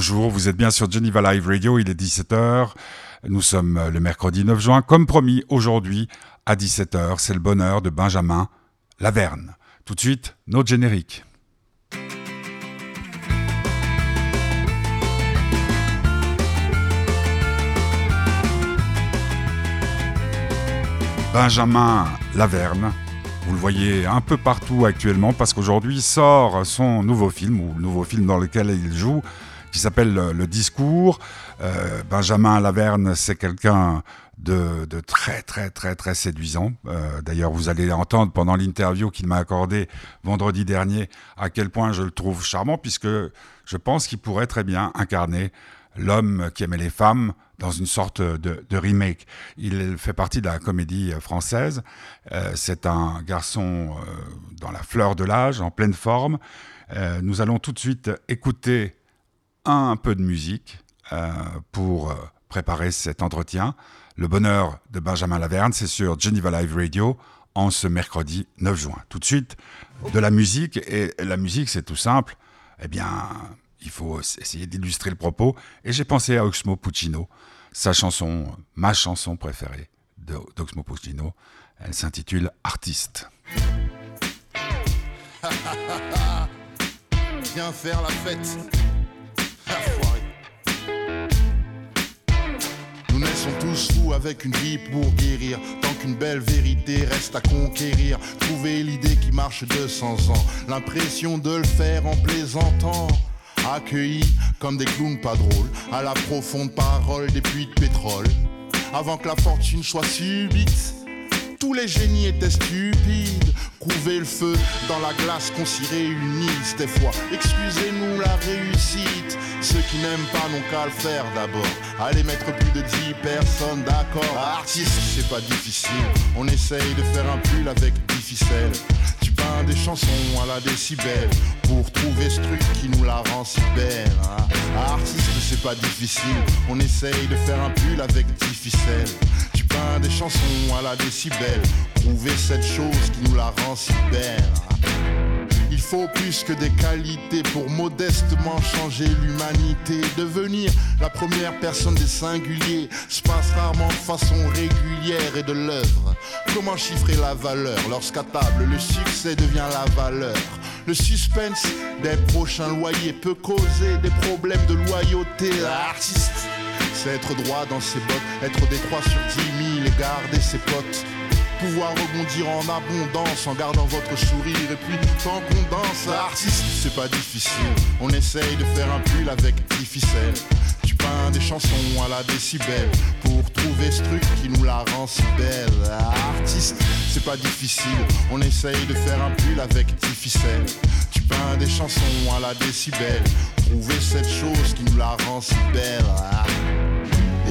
bonjour, vous êtes bien sur Geneva Live Radio, il est 17h. Nous sommes le mercredi 9 juin, comme promis, aujourd'hui à 17h, c'est le bonheur de Benjamin Laverne. Tout de suite, notre générique. Benjamin Laverne, vous le voyez un peu partout actuellement parce qu'aujourd'hui sort son nouveau film, ou le nouveau film dans lequel il joue, qui s'appelle Le Discours. Euh, Benjamin Laverne, c'est quelqu'un de, très très très très séduisant. Euh, d'ailleurs, vous allez entendre pendant l'interview qu'il m'a accordé vendredi dernier à quel point je le trouve charmant, puisque je pense qu'il pourrait très bien incarner l'homme qui aimait les femmes dans une sorte de, remake. Il fait partie de la comédie française. Euh, c'est un garçon dans la fleur de l'âge, en pleine forme. Nous allons tout de suite écouter un, peu de musique pour préparer cet entretien. Le bonheur de Benjamin Laverne, c'est sur Geneva Live Radio en ce mercredi 9 juin. Tout de suite, de la musique. Et la musique, c'est tout simple. Eh bien, il faut essayer d'illustrer le propos. Et j'ai pensé à Oxmo Puccino, sa chanson, ma chanson préférée d'Oxmo Puccino. Elle s'intitule Artiste. Viens faire la fête. Naissons tous fous avec une vie pour guérir. Tant qu'une belle vérité reste à conquérir. Trouver l'idée qui marche 200 ans. L'impression de le faire en plaisantant accueillis comme des clowns pas drôles, à la profonde parole des puits de pétrole. Avant que la fortune soit subite, tous les génies étaient stupides. Couver le feu dans la glace qu'on s'y réunisse des fois. Excusez-nous la réussite. Ceux qui n'aiment pas n'ont qu'à le faire d'abord. Allez mettre plus de 10 personnes d'accord. Artiste, c'est pas difficile. On essaye de faire un pull avec 10 ficelles des chansons à la décibel pour trouver ce truc qui nous la rend si belle. Hein. Artiste, c'est pas difficile, on essaye de faire un pull avec 10 ficelles. Des chansons à la décibel, trouver cette chose qui nous la rend si belle. Il faut plus que des qualités pour modestement changer l'humanité. Devenir la première personne des singuliers se passe rarement de façon régulière et de l'œuvre. Comment chiffrer la valeur lorsqu'à table le succès devient la valeur? Le suspense des prochains loyers peut causer des problèmes de loyauté. L'artiste, c'est être droit dans ses bottes, être 3 sur 10 000 et garder ses potes? Pouvoir rebondir en abondance en gardant votre sourire. Et puis tant qu'on danse artiste c'est pas difficile. On essaye de faire un pull avec 10 ficelles tu peins des chansons à la décibel pour trouver ce truc qui nous la rend si belle. Artiste c'est pas difficile. On essaye de faire un pull avec 10 ficelles tu peins des chansons à la décibel trouver cette chose qui nous la rend si belle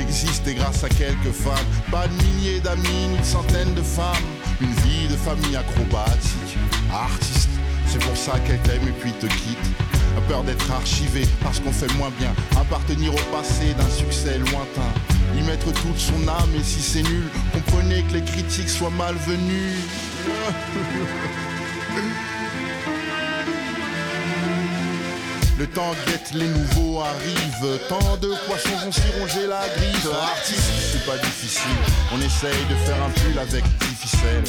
existe et grâce à quelques femmes. Pas de milliers d'amis, ni de centaines de femmes. Une vie de famille acrobatique, artiste. C'est pour ça qu'elle t'aime et puis te quitte. A peur d'être archivé parce qu'on fait moins bien. Appartenir au passé d'un succès lointain. Y mettre toute son âme et si c'est nul, comprenez que les critiques soient malvenues. Le temps guette, les nouveaux arrivent. Tant de poissons vont s'y ronger la griffe. Artiste, c'est pas difficile. On essaye de faire un pull avec 10 ficelles.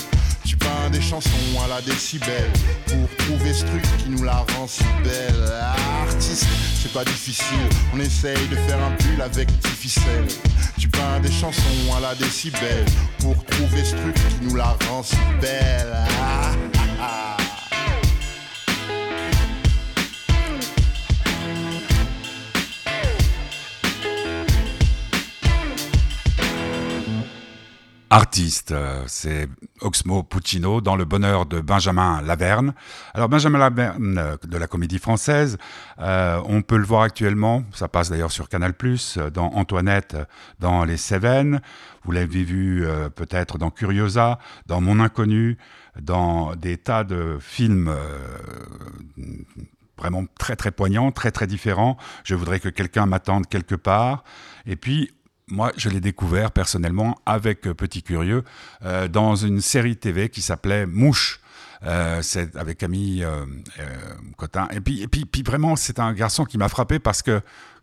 Tu peins des chansons à la décibel pour trouver ce truc qui nous la rend si belle. Artiste, c'est pas difficile. On essaye de faire un pull avec 10 ficelles. Tu peins des chansons à la décibel pour trouver ce truc qui nous la rend si belle. Artiste. Euh, c'est Oxmo Puccino dans Le bonheur de Benjamin Laverne. Alors Benjamin Laverne euh, de la comédie française, euh, on peut le voir actuellement, ça passe d'ailleurs sur Canal+, dans Antoinette, dans Les Cévennes. Vous l'avez vu peut-être dans Curiosa, dans Mon Inconnu, dans des tas de films vraiment très très poignants, très très différents. Je voudrais que quelqu'un m'attende quelque part. Et puis moi, je l'ai découvert personnellement avec euh, Petit Curieux euh, dans une série TV qui s'appelait Mouche. Euh, c'est avec Camille Cotin. Et puis, et puis, puis vraiment, c'est un garçon qui m'a frappé parce que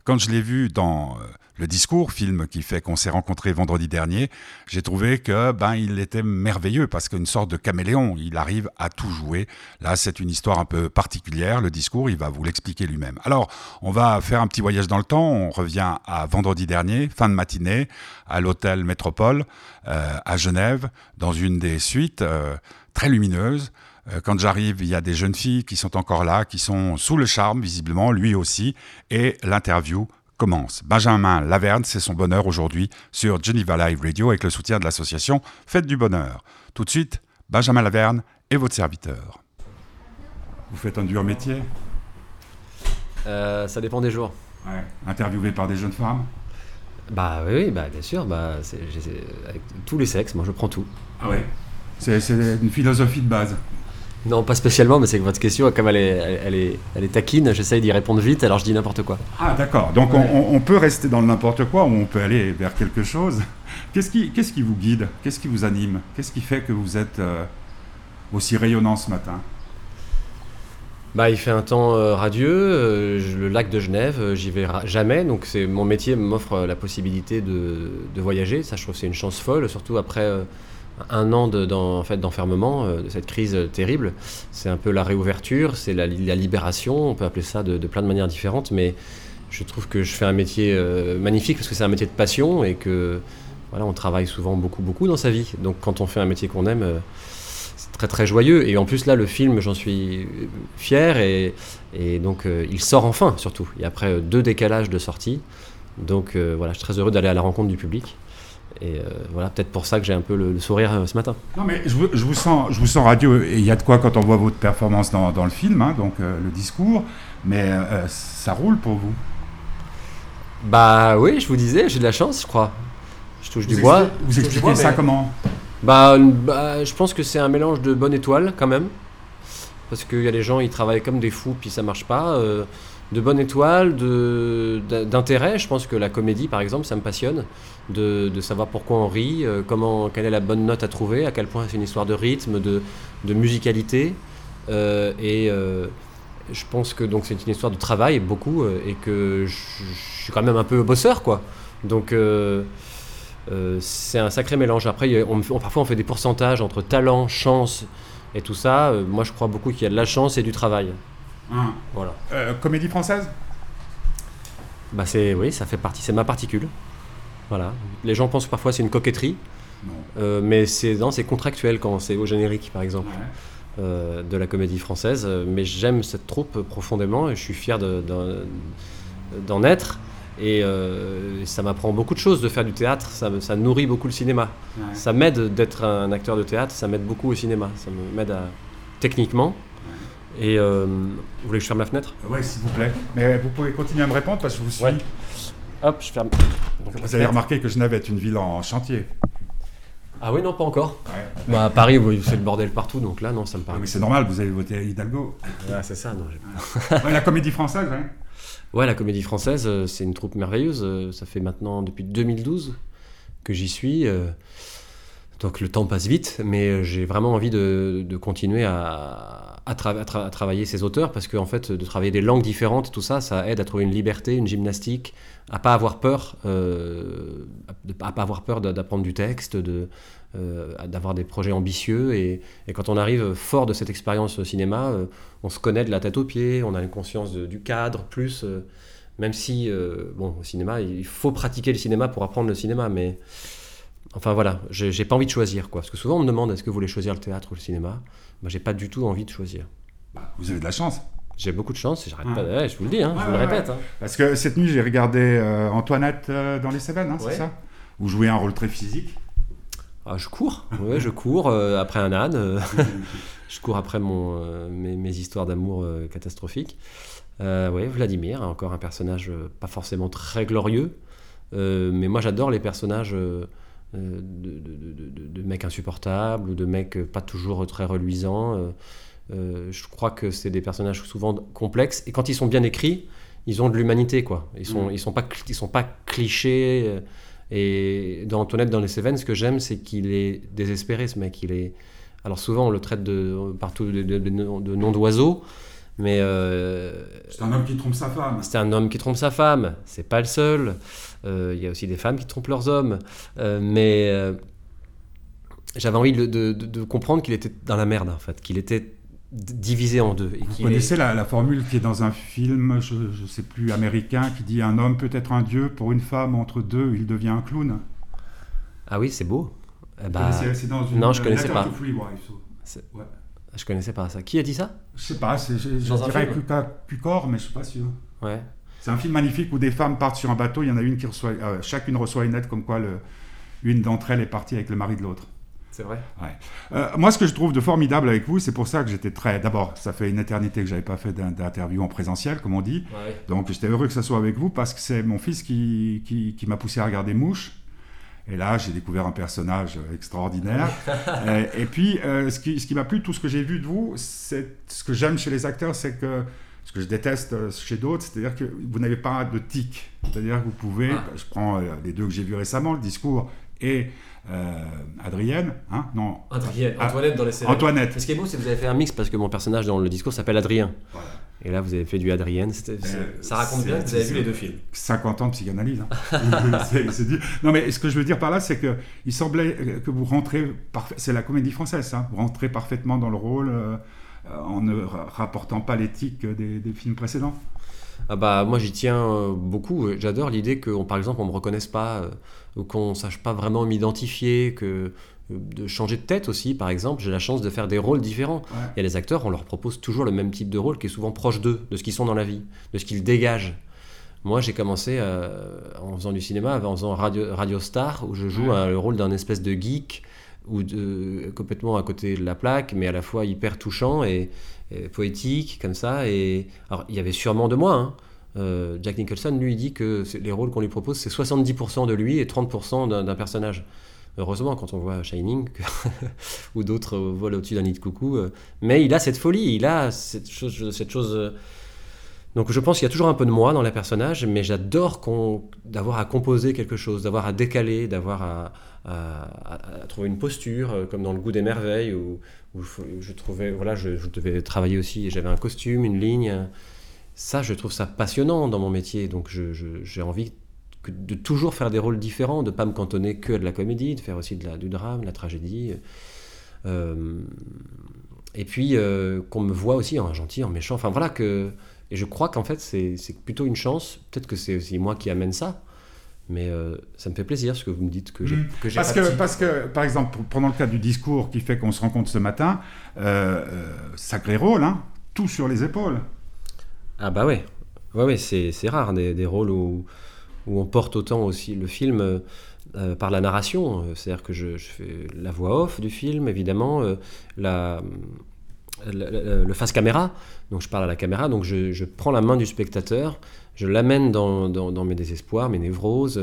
quand je l'ai vu dans le discours, film qui fait qu'on s'est rencontré vendredi dernier, j'ai trouvé que ben il était merveilleux parce qu'une sorte de caméléon, il arrive à tout jouer. Là, c'est une histoire un peu particulière. Le discours, il va vous l'expliquer lui-même. Alors, on va faire un petit voyage dans le temps. On revient à vendredi dernier, fin de matinée, à l'hôtel Métropole euh, à Genève, dans une des suites euh, très lumineuses. Euh, quand j'arrive, il y a des jeunes filles qui sont encore là, qui sont sous le charme, visiblement, lui aussi, et l'interview commence. Benjamin Laverne, c'est son bonheur aujourd'hui sur Geneva Live Radio avec le soutien de l'association Fête du Bonheur. Tout de suite, Benjamin Laverne et votre serviteur. Vous faites un dur métier euh, Ça dépend des jours. Interviewé par des jeunes femmes Bah oui, bah, bien sûr. Bah, avec tous les sexes, moi je prends tout. Ah ouais C'est une philosophie de base. Non, pas spécialement, mais c'est que votre question, comme elle est, elle, est, elle est taquine, j'essaye d'y répondre vite, alors je dis n'importe quoi. Ah, d'accord. Donc on, peut rester dans le n'importe quoi ou on peut aller vers quelque chose. Qu'est-ce qui, qu'est-ce qui vous guide? Qu'est-ce qui vous anime? Qu'est-ce qui fait que vous êtes euh, aussi rayonnant ce matin? Bah, il fait un temps euh, radieux, euh, le lac de Genève, j'y vais jamais, donc c'est mon métier m'offre la possibilité de, de, voyager. Ça, je trouve c'est une chance folle, surtout après un an d'enfermement, de, de cette crise terrible. C'est un peu la réouverture, c'est la, libération, on peut appeler ça de, plein de manières différentes, mais je trouve que je fais un métier euh, magnifique parce que c'est un métier de passion et que voilà, on travaille souvent beaucoup, beaucoup dans sa vie. Donc quand on fait un métier qu'on aime, euh, c'est très très joyeux. Et en plus là, le film, j'en suis fier et, et donc euh, il sort enfin surtout. Et après deux décalages de sortie. Donc voilà, je suis très heureux d'aller à la rencontre du public. Et euh, voilà, peut-être pour ça que j'ai un peu le, sourire euh, ce matin. Non, mais je, vous, sens, je vous sens radio, et il y a de quoi quand on voit votre performance dans, dans le film, hein, donc euh, le discours, mais ça roule pour vous? Bah oui, je vous disais, j'ai de la chance, je crois. Je touche du bois. Vous expliquez ça comment? Bah, bah, je pense que c'est un mélange de bonne étoile quand même. Parce qu'il y a des gens, ils travaillent comme des fous, puis ça marche pas de bonne étoile, d'intérêt. Je pense que la comédie, par exemple, ça me passionne, de, savoir pourquoi on rit, euh, comment, quelle est la bonne note à trouver, à quel point c'est une histoire de rythme, de, musicalité. Euh, et euh, je pense que donc c'est une histoire de travail beaucoup et que je, suis quand même un peu bosseur, quoi. Donc c'est un sacré mélange. Après, parfois on fait des pourcentages entre talent, chance et tout ça. moi, je crois beaucoup qu'il y a de la chance et du travail. Hein. Voilà. Euh, comédie française? Bah c'est oui, ça fait partie, c'est ma particule. Voilà. Les gens pensent parfois c'est une coquetterie, euh, mais c'est c'est contractuel quand c'est au générique par exemple euh, de la comédie française. Mais j'aime cette troupe profondément et je suis fier d'en être. Et ça m'apprend beaucoup de choses de faire du théâtre, ça, ça nourrit beaucoup le cinéma. Ça m'aide d'être un acteur de théâtre, ça m'aide beaucoup au cinéma, ça m'aide techniquement et euh, vous voulez que je ferme la fenêtre? Oui, s'il vous plaît. Mais vous pouvez continuer à me répondre parce que je vous suis. Hop, je ferme. vous avez remarqué que Genève est une ville en chantier. Ah oui, non, pas encore. Bah, à Paris, c'est le bordel partout, donc là, non, ça me paraît. mais c'est normal, vous avez voté Hidalgo. Ah, c'est ça, non. la comédie française, oui. Ouais, la comédie française, euh, c'est une troupe merveilleuse. Euh, ça fait maintenant depuis 2012 que j'y suis. Donc le temps passe vite, mais j'ai vraiment envie de, continuer à, travailler ces auteurs parce qu'en fait, de travailler des langues différentes, tout ça, ça aide à trouver une liberté, une gymnastique, à pas avoir peur, euh, à pas avoir peur d'apprendre du texte, euh, d'avoir des projets ambitieux. Et, quand on arrive fort de cette expérience au cinéma, euh, on se connaît de la tête aux pieds, on a une conscience du cadre, plus, même si, bon, au cinéma, il faut pratiquer le cinéma pour apprendre le cinéma, mais Enfin voilà, j'ai pas envie de choisir quoi. Parce que souvent on me demande est-ce que vous voulez choisir le théâtre ou le cinéma? Moi j'ai pas du tout envie de choisir. Bah, vous avez de la chance. J'ai beaucoup de chance j'arrête pas. je vous le dis, hein, je vous le répète. Hein. Parce que cette nuit j'ai regardé euh, Antoinette euh, dans les Cévennes, hein, c'est ça? Vous jouez un rôle très physique? Ah, je cours, ouais, je cours euh, après un âne. je cours après mon, mes, mes, histoires d'amour catastrophiques. oui, Vladimir, encore un personnage pas forcément très glorieux, mais moi j'adore les personnages euh, de, mecs insupportables ou de mecs pas toujours très reluisants. Euh, euh, je crois que c'est des personnages souvent complexes et quand ils sont bien écrits, ils ont de l'humanité quoi. Ils sont, mm. ils sont pas, ils sont pas clichés. Et dans Antoinette dans les Cévennes, ce que j'aime, c'est qu'il est désespéré ce mec. Il est, alors souvent on le traite de partout de, de, de noms d'oiseaux. Mais euh, c'est un homme qui trompe sa femme. C'est un homme qui trompe sa femme. C'est pas le seul. Euh, il y a aussi des femmes qui trompent leurs hommes. Euh, mais j'avais envie de, comprendre qu'il était dans la merde, en fait, qu'il était divisé en deux. Vous connaissez la, formule qui est dans un film, je ne sais plus, américain, qui dit un homme peut être un dieu, pour une femme, entre deux, il devient un clown. Ah oui, c'est beau. Eh bah, c'est dans une non, je connaissais pas. Ouais. Je connaissais pas ça. Qui a dit ça? Je sais pas, je, je dirais Pucor, mais je suis pas sûr. Ouais. C'est un film magnifique où des femmes partent sur un bateau, il y en a une qui reçoit, euh, chacune reçoit une lettre comme quoi le, une d'entre elles est partie avec le mari de l'autre. C'est vrai. Ouais. Euh, moi, ce que je trouve de formidable avec vous, c'est pour ça que j'étais très. D'abord, ça fait une éternité que j'avais pas fait d'interview en présentiel, comme on dit. Donc, j'étais heureux que ça soit avec vous parce que c'est mon fils qui, qui, qui m'a poussé à regarder Mouche. Et là, j'ai découvert un personnage extraordinaire. et, puis, euh, ce qui, ce qui m'a plu, tout ce que j'ai vu de vous, c'est ce que j'aime chez les acteurs, c'est que ce que je déteste euh, chez d'autres, c'est-à-dire que vous n'avez pas de tic. C'est-à-dire que vous pouvez, ah. je prends euh, les deux que j'ai vus récemment, le discours et Adrienne, hein Non. Adrienne, ah, Antoinette dans les séries. Antoinette. Ce qui est beau, c'est que vous avez fait un mix parce que mon personnage dans le discours s'appelle Adrien. Voilà. Et là, vous avez fait du Adrienne. Euh, ça raconte bien que vous avez vu les deux films. 50 ans de psychanalyse. Hein. non, mais ce que je veux dire par là, c'est qu'il semblait que vous rentrez. C'est la comédie française, hein. vous rentrez parfaitement dans le rôle euh, en ne rapportant pas l'éthique des, films précédents. Ah bah, moi, j'y tiens euh, beaucoup. J'adore l'idée que, par exemple, on ne me reconnaisse pas, ou qu'on ne sache pas vraiment m'identifier, que de changer de tête aussi, par exemple. J'ai la chance de faire des rôles différents. Il y a les acteurs, on leur propose toujours le même type de rôle qui est souvent proche d'eux, de ce qu'ils sont dans la vie, de ce qu'ils dégagent. Moi, j'ai commencé euh, en faisant du cinéma, en faisant Radio, Radio Star, où je joue le rôle d'un espèce de geek, ou de, complètement à côté de la plaque, mais à la fois hyper touchant et, poétique, comme ça. Et alors, il y avait sûrement de moi. Hein. Euh, Jack Nicholson, lui, dit que les rôles qu'on lui propose, c'est 70% de lui et 30% d'un personnage. Heureusement, quand on voit Shining ou d'autres volent au-dessus d'un nid de coucou. Euh, mais il a cette folie, il a cette chose. Euh. donc je pense qu'il y a toujours un peu de moi dans les personnages, mais j'adore d'avoir à composer quelque chose, d'avoir à décaler, d'avoir à, trouver une posture, euh, comme dans Le goût des merveilles, où, je trouvais, voilà, je devais travailler aussi, j'avais un costume, une ligne. Ça, je trouve ça passionnant dans mon métier, donc j'ai envie de toujours faire des rôles différents, de ne pas me cantonner que de la comédie, de faire aussi de la, du drame, de la tragédie. Euh, et puis euh, qu'on me voit aussi en gentil, en méchant. Enfin voilà que. Et je crois qu'en fait, c'est plutôt une chance. Peut-être que c'est aussi moi qui amène ça. Mais euh, ça me fait plaisir ce que vous me dites que j'ai mmh. parce que parce que par exemple pendant le cas du discours qui fait qu'on se rencontre ce matin, sacré rôle, hein, tout sur les épaules. Ah bah ouais, ouais, ouais c'est rare des, des, rôles où où on porte autant aussi le film euh, euh, par la narration. C'est-à-dire que je, fais la voix off du film, évidemment, euh, le face caméra, donc je parle à la caméra, donc je, prends la main du spectateur, je l'amène dans, mes désespoirs, mes névroses,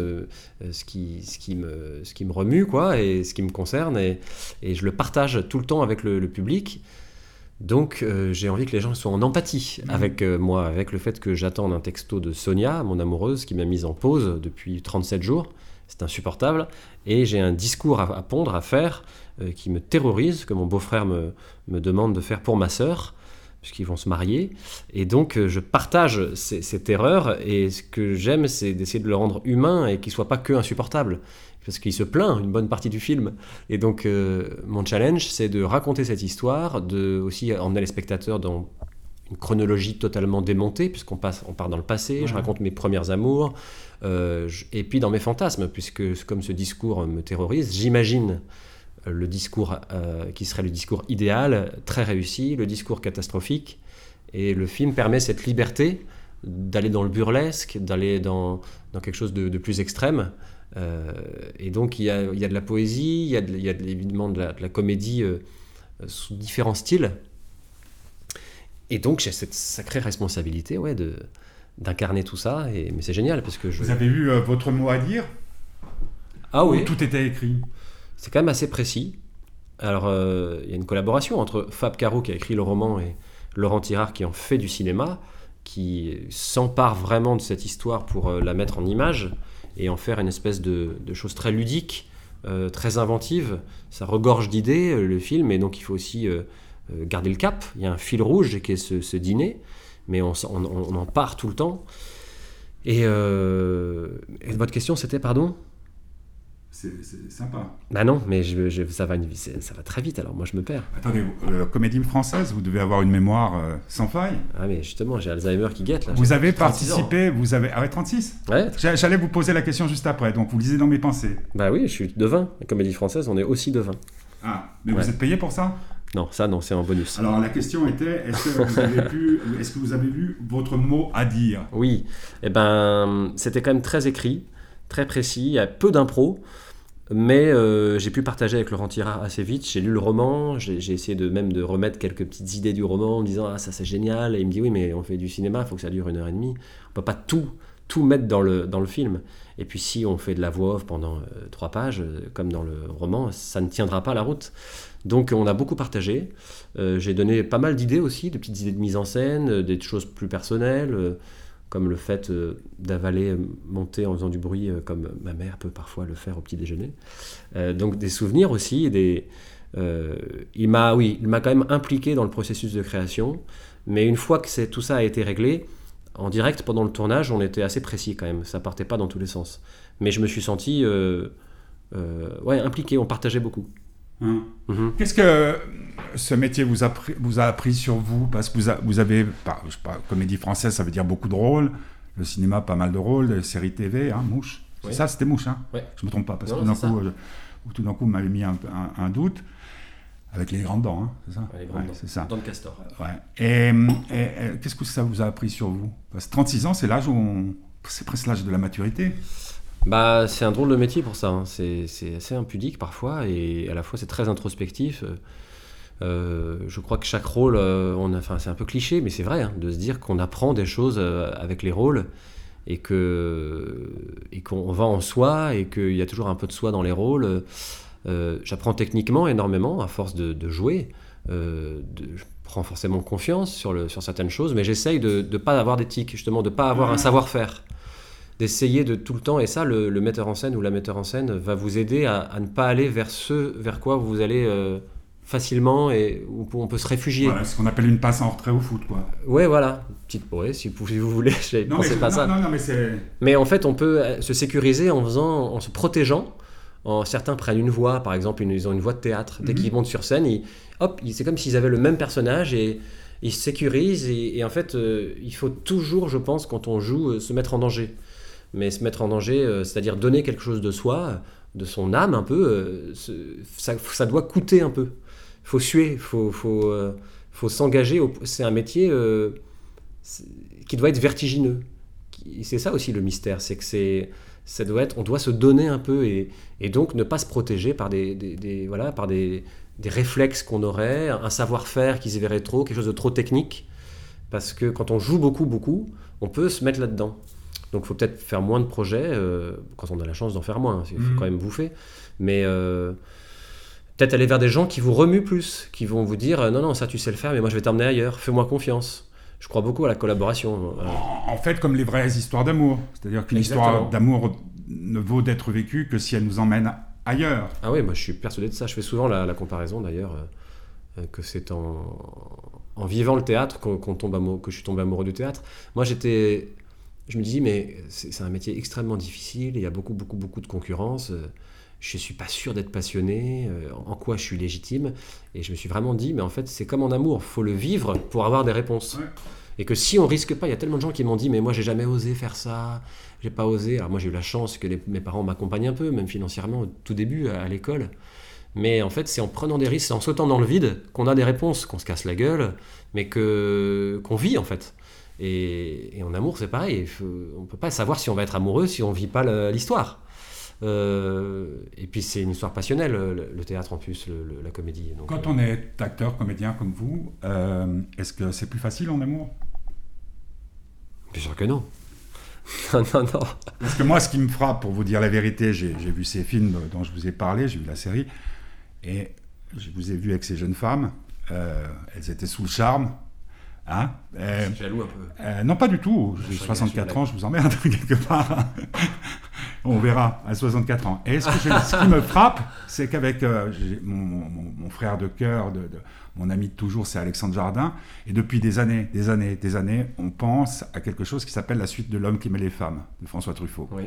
ce, qui, me, remue, quoi, et ce qui me concerne, et, je le partage tout le temps avec le public. Donc euh, j'ai envie que les gens soient en empathie mhm. avec euh, moi, avec le fait que j'attends un texto de Sonia, mon amoureuse, qui m'a mise en pause depuis 37 jours. C'est insupportable. Et j'ai un discours à, pondre, à faire, euh, qui me terrorise, que mon beau-frère me, demande de faire pour ma sœur, puisqu'ils vont se marier. Et donc je partage ces, ces terreurs, et ce que j'aime, c'est d'essayer de le rendre humain et qu'il soit pas que insupportable parce qu'il se plaint une bonne partie du film. Et donc, euh, mon challenge, c'est de raconter cette histoire, de aussi emmener les spectateurs dans une chronologie totalement démontée, puisqu'on passe, on part dans le passé, je raconte mes premières amours, euh, et puis dans mes fantasmes, puisque comme ce discours me terrorise, j'imagine euh, le discours qui serait le discours idéal, très réussi, le discours catastrophique, et le film permet cette liberté d'aller dans le burlesque, d'aller dans, dans quelque chose de plus extrême. Euh, et donc il y, a, il y, a, de la poésie, il y a, il y a évidemment de la, de la comédie euh, sous différents styles. Et donc j'ai cette sacrée responsabilité ouais, de, d'incarner tout ça. Et, mais c'est génial parce que je... Vous avez eu euh, votre mot à dire? Ah oui. tout était écrit? C'est quand même assez précis. Alors il y a une collaboration entre Fab Caro qui a écrit le roman et Laurent Tirard qui en fait du cinéma, qui s'empare vraiment de cette histoire pour la mettre en image et en faire une espèce de, chose très ludique, euh, très inventive. Ça regorge d'idées, euh, le film, et donc il faut aussi euh, garder le cap. Il y a un fil rouge qui est ce, dîner, mais on, en part tout le temps. Et votre question, c'était, pardon? C'est sympa. Bah non, mais je, ça, va, ça va très vite, alors moi je me perds. Attendez, euh, comédie française, vous devez avoir une mémoire euh, sans faille. Ah mais justement, j'ai Alzheimer qui guette là. Vous avez participé, vous avez... Ah ouais, 36 Ouais. J'allais vous poser la question juste après, donc vous lisez dans mes pensées. Bah oui, je suis devin. La comédie française, on est aussi devin. Ah, mais vous êtes payé pour ça? Non, ça non, c'est un bonus. Alors la question était, est-ce que vous avez pu, est-ce que vous avez vu votre mot à dire? Oui, eh ben c'était quand même très écrit, très précis, il y a peu d'impro. Mais euh, j'ai pu partager avec Laurent Tirard assez vite. J'ai lu le roman, j'ai essayé de même de remettre quelques petites idées du roman en me disant ah ça c'est génial. Et il me dit oui mais on fait du cinéma, il faut que ça dure une heure et demie. On peut pas tout tout mettre dans le dans le film. Et puis si on fait de la voix off pendant euh, trois pages, euh, comme dans le roman, ça ne tiendra pas la route. Donc on a beaucoup partagé. j'ai donné pas mal d'idées aussi, de petites idées de mise en scène, des choses plus personnelles comme le fait euh, d'avaler, euh, monter en faisant du bruit, euh, comme ma mère peut parfois le faire au petit déjeuner. donc des souvenirs aussi, des, il m'a, oui, quand même impliqué dans le processus de création. Mais une fois que tout ça a été réglé, en direct pendant le tournage, on était assez précis quand même. Ça partait pas dans tous les sens. Mais je me suis senti, impliqué. On partageait beaucoup. Hein. Mhm. Qu'est-ce que ce métier vous a, vous a appris sur vous? Parce que vous, vous avez, je sais pas, comédie française, ça veut dire beaucoup de rôles. Le cinéma, pas mal de rôles. Les séries TV, hein, Mouche. Ça, c'était Mouche. Hein? Je ne me trompe pas, parce que tout d'un coup, tout d'un coup, m'avait mis un, doute. Avec les grandes dents, hein, c'est ça? Les grandes dents. C'est ça. Dents de castor. Et, qu'est-ce que ça vous a appris sur vous? Parce que 36 ans, c'est l'âge où C'est presque l'âge de la maturité. Bah, c'est un drôle de métier pour ça. Hein. C'est, assez impudique parfois et à la fois c'est très introspectif. Euh, je crois que chaque rôle, euh, on enfin, c'est un peu cliché, mais c'est vrai, hein, de se dire qu'on apprend des choses euh, avec les rôles et, que, et qu'on va en soi et qu'il y a toujours un peu de soi dans les rôles. j'apprends techniquement énormément à force de, jouer. je prends forcément confiance sur, le, sur certaines choses, mais j'essaye de ne pas avoir d'éthique, justement, de ne pas avoir un savoir-faire d'essayer de tout le temps, et ça, le, metteur en scène ou la metteur en scène va vous aider à, ne pas aller vers ce vers quoi vous allez euh, facilement et où on peut se réfugier. Voilà, ce qu'on appelle une passe en retrait au foot, quoi. Ouais, voilà. Petite, ouais, si, vous voulez, j'ai pensé pas ça. Non, non, mais, mais en fait, on peut euh, se sécuriser en faisant, en se protégeant. En, certains prennent une voix, par exemple, ils ont une voix de théâtre. Dès mhm. qu'ils montent sur scène, ils, hop, c'est comme s'ils avaient le même personnage et ils se sécurisent. Et, en fait, euh, il faut toujours, je pense, quand on joue, se mettre en danger mais se mettre en danger, euh, c'est-à-dire donner quelque chose de soi, de son âme un peu, euh, ça, doit coûter un peu. Il faut suer, il faut, faut, euh, s'engager. C'est un métier qui doit être vertigineux. C'est ça aussi le mystère, c'est que c'est ça doit être, on doit se donner un peu et, donc ne pas se protéger par des, voilà, par des, des réflexes qu'on aurait, un savoir-faire qui se verrait trop, quelque chose de trop technique. Parce que quand on joue beaucoup, beaucoup, on peut se mettre là-dedans. Donc il faut peut-être faire moins de projets, euh, quand on a la chance d'en faire moins, il faut mhm. quand même bouffer. Mais euh, peut-être aller vers des gens qui vous remuent plus, qui vont vous dire non, non, ça tu sais le faire, mais moi je vais t'emmener ailleurs, fais-moi confiance. Je crois beaucoup à la collaboration. En fait, comme les vraies histoires d'amour. C'est-à-dire qu'une histoire d'amour ne vaut d'être vécue que si elle nous emmène ailleurs. Ah oui, moi je suis persuadé de ça. Je fais souvent la, comparaison d'ailleurs, euh, que c'est en, en, vivant le théâtre qu'on tombe amoureux, que je suis tombé amoureux du théâtre. Moi j'étais je me dis, mais c'est un métier extrêmement difficile, il y a beaucoup, beaucoup, beaucoup de concurrence. Euh, je ne suis pas sûr d'être passionné, euh, en quoi je suis légitime. Et je me suis vraiment dit, mais en fait, c'est comme en amour, faut le vivre pour avoir des réponses. Et que si on risque pas, il y a tellement de gens qui m'ont dit, mais moi, j'ai jamais osé faire ça, j'ai pas osé. Alors moi, j'ai eu la chance que mes parents m'accompagnent un peu, même financièrement, au tout début, à, l'école. Mais en fait, c'est en prenant des risques, c'est en sautant dans le vide qu'on a des réponses, qu'on se casse la gueule, mais que qu'on vit en fait. Et, en amour, c'est pareil. on ne peut pas savoir si on va être amoureux si on ne vit pas l'histoire. Euh, et puis c'est une histoire passionnelle, le, théâtre en plus, la comédie. Quand on est acteur, comédien comme vous, euh, est-ce que c'est plus facile en amour? Bien sûr que non. non, non, non. Parce que moi, ce qui me frappe, pour vous dire la vérité, j'ai vu ces films dont je vous ai parlé, j'ai vu la série, et je vous ai vu avec ces jeunes femmes, euh, elles étaient sous le charme, Hein euh, jaloux un peu. Euh, non, pas du tout. J'ai 64 ans, je vous emmerde quelque part. On verra à 64 ans. Et ce, que je- ce qui me frappe, c'est qu'avec euh, mon, mon- mon frère de cœur, de, de- mon ami de toujours, c'est Alexandre Jardin. Et depuis des années, des années, des années, on pense à quelque chose qui s'appelle la suite de L'homme qui aimait les femmes, de François Truffaut. Oui.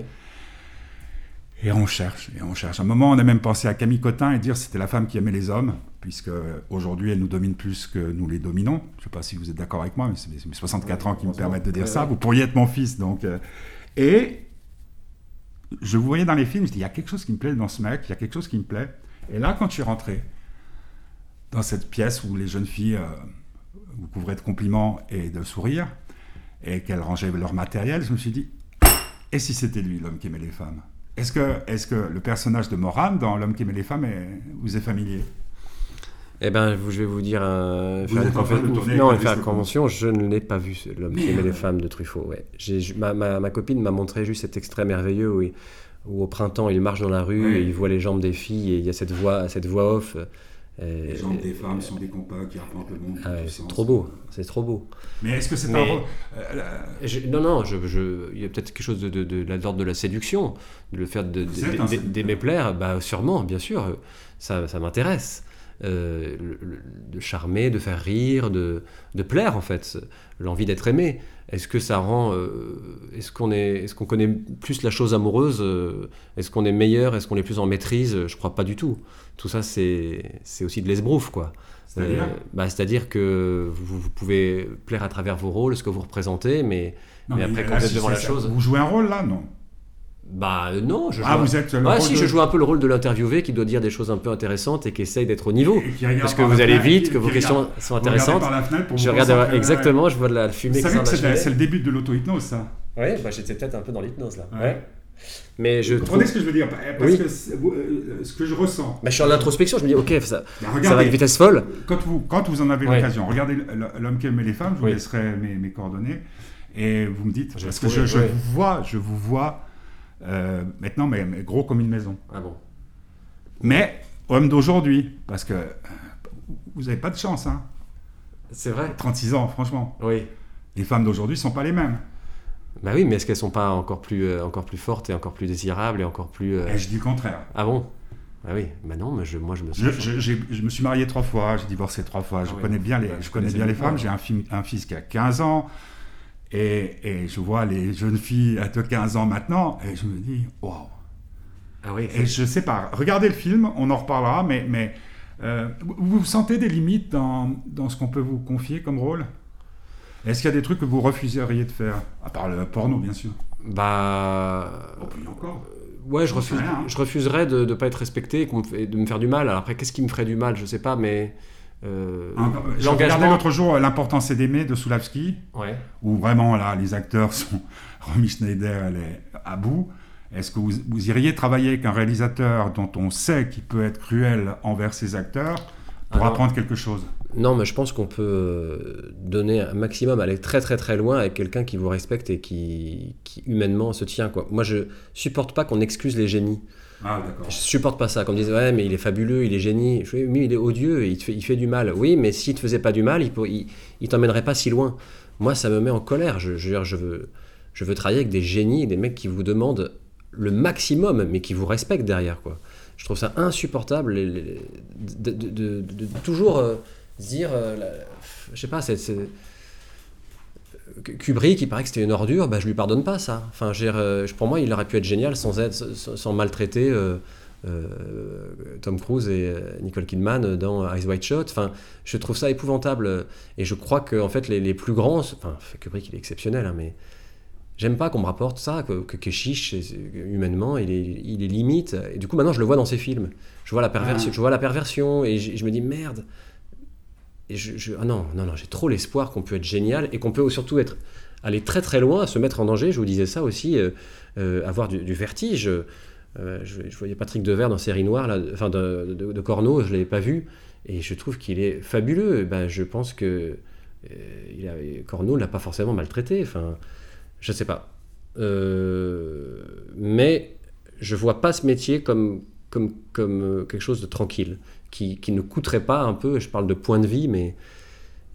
Et on cherche, et on cherche. À un moment, on a même pensé à Camille Cotin et dire c'était la femme qui aimait les hommes, puisque aujourd'hui, elle nous domine plus que nous les dominons. Je ne sais pas si vous êtes d'accord avec moi, mais c'est mes 64 ans qui me permettent de dire Ouais, ça. ouais. Vous pourriez être mon fils, donc. euh, Et je vous voyais dans les films, je dis, il y a quelque chose qui me plaît dans ce mec, il y a quelque chose qui me plaît. Et là, quand je suis rentré dans cette pièce où les jeunes filles euh, vous couvraient de compliments et de sourires, et qu'elles rangeaient leur matériel, je me suis dit, et si c'était lui, l'homme qui aimait les femmes? Est-ce que, est que le personnage de Moran dans L'homme qui aimait les femmes est- vous est familier? Eh ben, je vais vous dire un. Vous faire train de confé- tourner non, faire convention, je ne l'ai pas vu, l'homme qui aimait Merde. les femmes de Truffaut. Ouais. Ma, ma- ma copine m'a montré juste cet extrait merveilleux où, il- où au printemps, il marche dans la rue Oui. et il voit les jambes des filles et il y a cette voix, cette voix off. Euh, Les jambes des femmes sont des compas qui arpentent le monde. ah c'est trop beau, c'est trop beau. Mais est-ce que c'est rôle euh, Je- non, non, je, je- il y a peut-être quelque chose de, de, de, de l'ordre de la séduction, de le faire d'aimer plaire, bah sûrement, bien sûr, ça, ça m'intéresse. Euh, le- le- de charmer, de faire rire, de, de plaire en fait, l'envie d'être aimé. Est-ce que ça rend, euh, est-ce qu'on est, est-ce qu'on connaît plus la chose amoureuse euh, Est-ce qu'on est meilleur Est-ce qu'on est plus en maîtrise Je crois pas du tout. Tout ça c'est, c'est aussi de l'esbrouf quoi. C'est-à-dire Euh, bah, c'est-à-dire que vous, vous pouvez plaire à travers vos rôles, ce que vous représentez, mais non, mais après, quand vous êtes devant la chose- Vous jouez un rôle là Non. Bah euh, non, je joue. Ah, vous êtes le Ah si, de- je joue un peu le rôle de l'interviewé qui doit dire des choses un peu intéressantes et qui essaye d'être au niveau. Parce que vous allez vite, que vos questions regarde- sont vous intéressantes. par la fenêtre pour Je vous regarde ouais. exactement, je vois de la Vous fumée qui savez que c'est le, début de l'auto-hypnose, ça. Oui, bah, j'étais peut-être un peu dans l'hypnose là. Ouais. Ouais. Mais je Vous trouve. comprenez ce que je veux dire Parce Oui. que vous- euh, ce que je ressens. Bah, je suis en introspection, je me dis, ok, ça, ça va à une vitesse folle. quand vous, quand vous en avez l'occasion, regardez l'homme qui aimait les femmes, je vous laisserai mes, coordonnées, et vous me dites, Je parce que je, vous vois, je vous vois euh, maintenant, mais, mais gros comme une maison. Ah bon? Mais homme d'aujourd'hui, parce que vous n'avez pas de chance, hein. C'est vrai? 36 ans, franchement. Oui. Les femmes d'aujourd'hui ne sont pas les mêmes. Bah oui, mais est-ce qu'elles sont pas encore plus, euh, encore plus fortes et encore plus désirables et encore plus. euh, Et je dis le contraire. Ah bon? Ah oui, bah non, mais je, moi je me Je, sens. je- me suis marié trois fois, j'ai divorcé trois fois, je Ah oui. connais bien les, Ouais, je connais bien les femmes, j'ai un fils qui a 15 ans, et, et je vois les jeunes filles de 15 ans maintenant, et je me dis, waouh. Ah oui, Et je sais pas, regardez le film, on en reparlera, mais, mais euh, vous sentez des limites dans, dans ce qu'on peut vous confier comme rôle? Est-ce qu'il y a des trucs que vous refuseriez de faire? À part le porno, bien sûr. bah. Oh, puis encore. Ouais, je, refuse, rien, hein. je refuserais de ne pas être respecté et de me faire du mal. Alors après, qu'est-ce qui me ferait du mal? Je sais pas, mais. Euh, regardais L'engagement. l'autre jour L'important c'est d'aimer de Soulavski. Ouais. où vraiment là les acteurs sont Romy Schneider elle est à bout est-ce que vous, vous iriez travailler avec un réalisateur dont on sait qu'il peut être cruel envers ses acteurs pour Ah apprendre quelque chose? Non, mais je pense qu'on peut euh, donner un maximum, aller très très très loin avec quelqu'un qui vous respecte et qui, qui humainement se tient. Quoi. Moi, je supporte pas qu'on excuse les génies. Ah Je supporte pas ça. Comme disent, ouais, mais il est fabuleux, il est génie. Je oui, il est odieux, il, te fait, il fait du mal. Oui, mais s'il te faisait pas du mal, il, pour- il, t'emmènerait pas si loin. Moi, ça me met en colère. Je, veux je veux, travailler avec des génies, des mecs qui vous demandent le maximum, mais qui vous respectent derrière. Quoi. Je trouve ça insupportable de, toujours euh, dire, euh, la- je sais pas, c'est. Kubrick, il paraît que c'était une ordure, bah, je lui pardonne pas ça. Enfin, euh, pour moi, il aurait pu être génial sans, être, sans, maltraiter euh, euh, Tom Cruise et Nicole Kidman dans Eyes Wide Shut. Enfin, je trouve ça épouvantable. Et je crois que en fait, les, les plus grands, enfin, Kubrick, il est exceptionnel, hein, mais j'aime pas qu'on me rapporte ça, que, que, c'est- humainement, il est, il est limite. Et du coup, maintenant, je le vois dans ses films. Je vois la perversion, Ah. je vois la perversion et je, je me dis merde. Ah non, non, non, j'ai trop l'espoir qu'on peut être génial et qu'on peut surtout être aller très très loin, se mettre en danger. Je vous disais ça aussi, euh, euh, avoir du, vertige. Euh, je, voyais Patrick Devers dans Série Noire, là, enfin de, Corneau, je l'avais pas vu, et je trouve qu'il est fabuleux. Ben, je pense que il Corneau ne l'a pas forcément maltraité. Enfin, je sais pas. Mais je vois pas ce métier comme, comme, comme quelque chose de tranquille, qui, qui ne coûterait pas un peu, je parle de point de vie, mais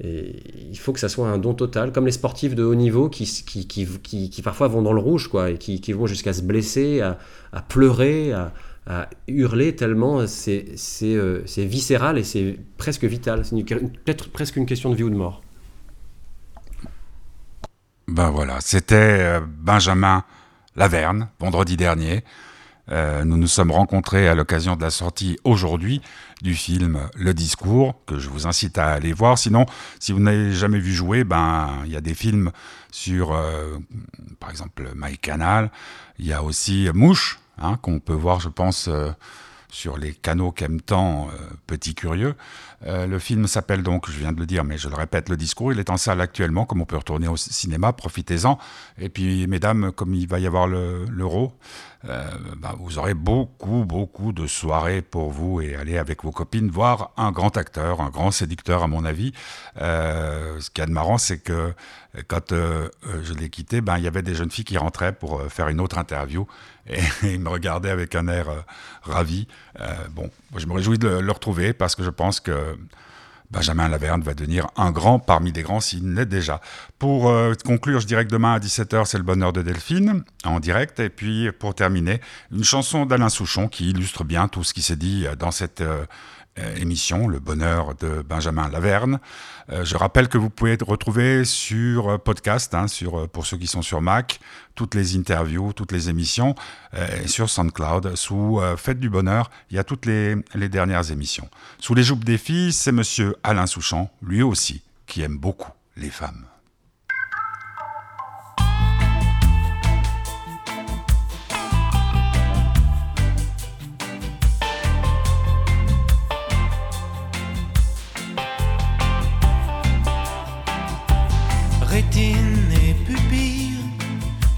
il faut que ça soit un don total, comme les sportifs de haut niveau qui, qui, qui, qui, parfois vont dans le rouge, quoi, et qui, vont jusqu'à se blesser, à, pleurer, à, à, hurler tellement c'est euh, viscéral et c'est presque vital. C'est peut-être presque une question de vie ou de mort. Ben voilà, c'était euh, Benjamin Laverne, vendredi dernier. Euh, nous nous sommes rencontrés à l'occasion de la sortie aujourd'hui du film Le Discours, que je vous incite à aller voir. Sinon, si vous n'avez jamais vu jouer, ben il y a des films sur, euh, par exemple, MyCanal. Il y a aussi Mouche, hein, qu'on peut voir, je pense, euh, sur les canaux qu'aime tant Petit Curieux. le film s'appelle donc, je viens de le dire, mais je le répète, Le Discours. Il est en salle actuellement, comme on peut retourner au cinéma, profitez-en. Et puis, mesdames, comme il va y avoir l'euro, euh, bah, vous aurez beaucoup, beaucoup de soirées pour vous et aller avec vos copines voir un grand acteur, un grand séducteur à mon avis. Euh, ce qui est de marrant, c'est que quand euh, je l'ai quitté, ben, il y avait des jeunes filles qui rentraient pour faire une autre interview et, ils me regardaient avec un air ravi. bon, je me réjouis de le retrouver parce que je pense que Benjamin Laverne va devenir un grand parmi des grands s'il l'est déjà. Pour euh, conclure, je dirais que demain à 17h, c'est le bonheur de Delphine, en direct. Et puis, pour terminer, une chanson d'Alain Souchon qui illustre bien tout ce qui s'est dit dans cette euh, euh, émission, Le bonheur de Benjamin Laverne. Euh, je rappelle que vous pouvez retrouver sur euh, podcast, hein, sur, pour ceux qui sont sur Mac, toutes les interviews, toutes les émissions, et sur SoundCloud. Sous Fête du Bonheur, il y a toutes les, les dernières émissions. Sous les joupes des filles, c'est monsieur Alain Souchon, lui aussi, qui aime beaucoup les femmes.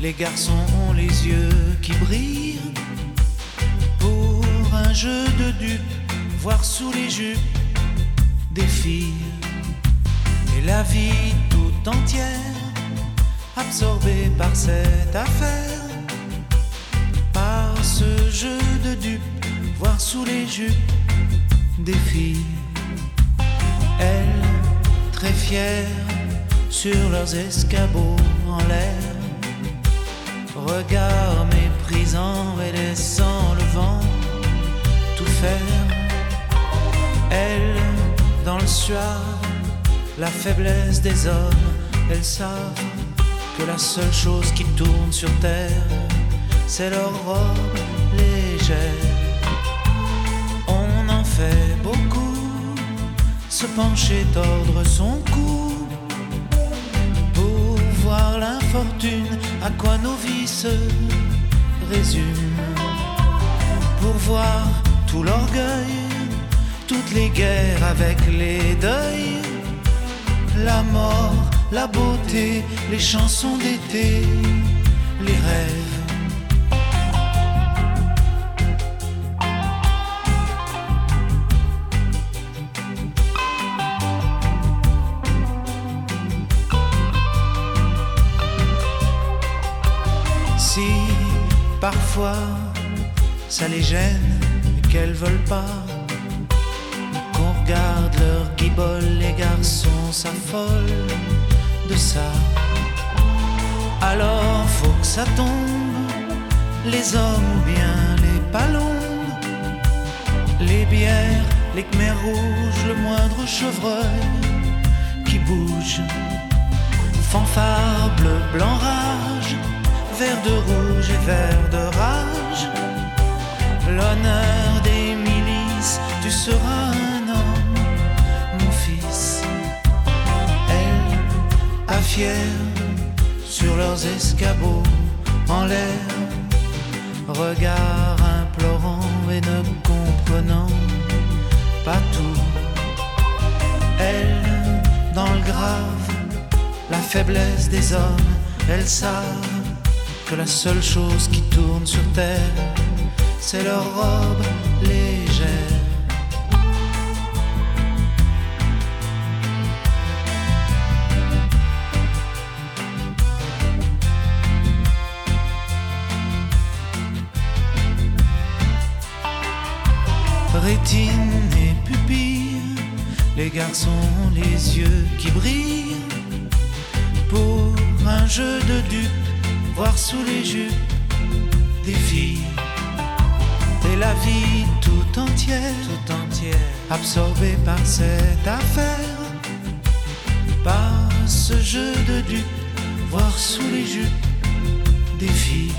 Les garçons ont les yeux qui brillent. Pour un jeu de dupes, voir sous les jupes des filles. Et la vie tout entière, absorbée par cette affaire. Par ce jeu de dupes, voir sous les jupes des filles. Elle, très fière, sur leurs escabeaux en l'air. Regard méprisant et laissant le vent tout faire. Elle, dans le soir, la faiblesse des hommes, elles savent que la seule chose qui tourne sur terre, c'est leur robe légère. On en fait beaucoup, se pencher, tordre son cou l'infortune, à quoi nos vies se résument. Pour voir tout l'orgueil, toutes les guerres avec les deuils, la mort, la beauté, les chansons d'été, les rêves Ça les gêne et qu'elles veulent pas qu'on regarde leur guibole. Les garçons s'affolent de ça. Alors faut que ça tombe, les hommes ou bien les ballons, les bières, les khmers rouges, le moindre chevreuil qui bouge. Fanfare bleu, blanc, rage vert de rouge et vert de rage. L'honneur des milices, tu seras un homme, mon fils. Elle, fière sur leurs escabeaux en l'air, regard implorant et ne comprenant pas tout. Elle, dans le grave, la faiblesse des hommes, elles savent que la seule chose qui tourne sur terre, c'est leur robe légère. Rétine et pupille, Les garçons ont les yeux qui brillent pour un jeu de dupes, voir sous les jupes des filles. Et la vie tout entière, tout entière, absorbée par cette affaire, par ce jeu de dupes, voir sous les jupes des filles.